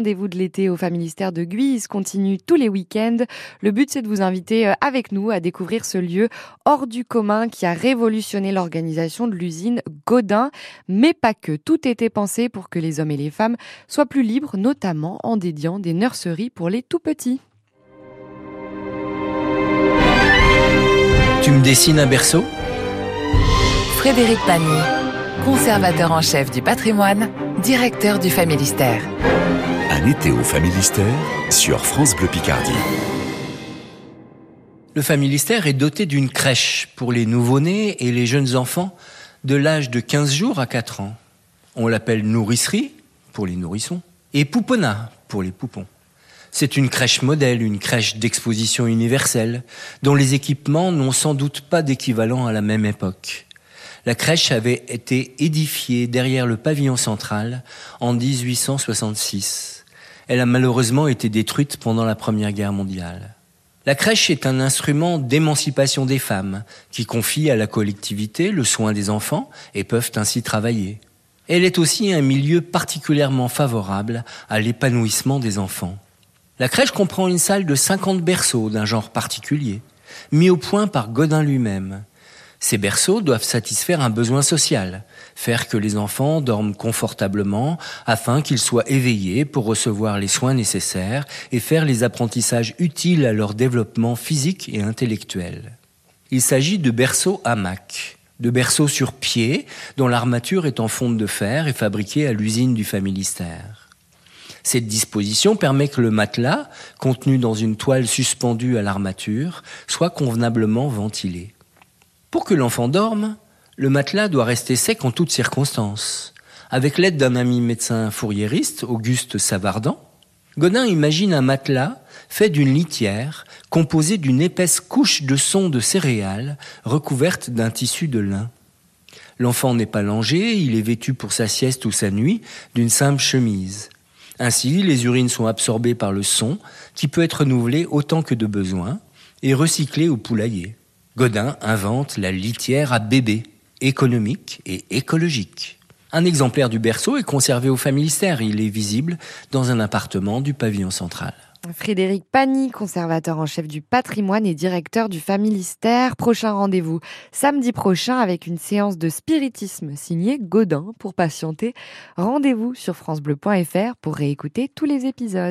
Rendez-vous de l'été au Familistère de Guise continue tous les week-ends. Le but, c'est de vous inviter euh, avec nous à découvrir ce lieu hors du commun qui a révolutionné l'organisation de l'usine Godin. Mais pas que. Tout était pensé pour que les hommes et les femmes soient plus libres, notamment en dédiant des nurseries pour les tout petits. Tu me dessines un berceau? Frédéric Pagny, conservateur en chef du patrimoine, directeur du Familistère. Un été au Familistère sur France Bleu Picardie. Le Familistère est doté d'une crèche pour les nouveau-nés et les jeunes enfants de l'âge de 15 jours à 4 ans. On l'appelle nourricerie pour les nourrissons et pouponat pour les poupons. C'est une crèche modèle, une crèche d'exposition universelle, dont les équipements n'ont sans doute pas d'équivalent à la même époque. La crèche avait été édifiée derrière le pavillon central en 1866. Elle a malheureusement été détruite pendant la Première Guerre mondiale. La crèche est un instrument d'émancipation des femmes qui confie à la collectivité le soin des enfants et peuvent ainsi travailler. Elle est aussi un milieu particulièrement favorable à l'épanouissement des enfants. La crèche comprend une salle de 50 berceaux d'un genre particulier, mis au point par Godin lui-même. Ces berceaux doivent satisfaire un besoin social, faire que les enfants dorment confortablement afin qu'ils soient éveillés pour recevoir les soins nécessaires et faire les apprentissages utiles à leur développement physique et intellectuel. Il s'agit de berceaux hamac, de berceaux sur pied dont l'armature est en fonte de fer et fabriquée à l'usine du Familistère. Cette disposition permet que le matelas, contenu dans une toile suspendue à l'armature, soit convenablement ventilé. Pour que l'enfant dorme, le matelas doit rester sec en toutes circonstances. Avec l'aide d'un ami médecin fourriériste, Auguste Savardin, Godin imagine un matelas fait d'une litière composée d'une épaisse couche de son de céréales recouverte d'un tissu de lin. L'enfant n'est pas langé, il est vêtu pour sa sieste ou sa nuit d'une simple chemise. Ainsi, les urines sont absorbées par le son, qui peut être renouvelé autant que de besoin, et recyclé au poulailler. Godin invente la litière à bébé, économique et écologique. Un exemplaire du berceau est conservé au Familistère. Il est visible dans un appartement du pavillon central. Frédéric Pagny, conservateur en chef du patrimoine et directeur du Familistère. Prochain rendez-vous samedi prochain avec une séance de spiritisme signée Godin pour patienter. Rendez-vous sur francebleu.fr pour réécouter tous les épisodes.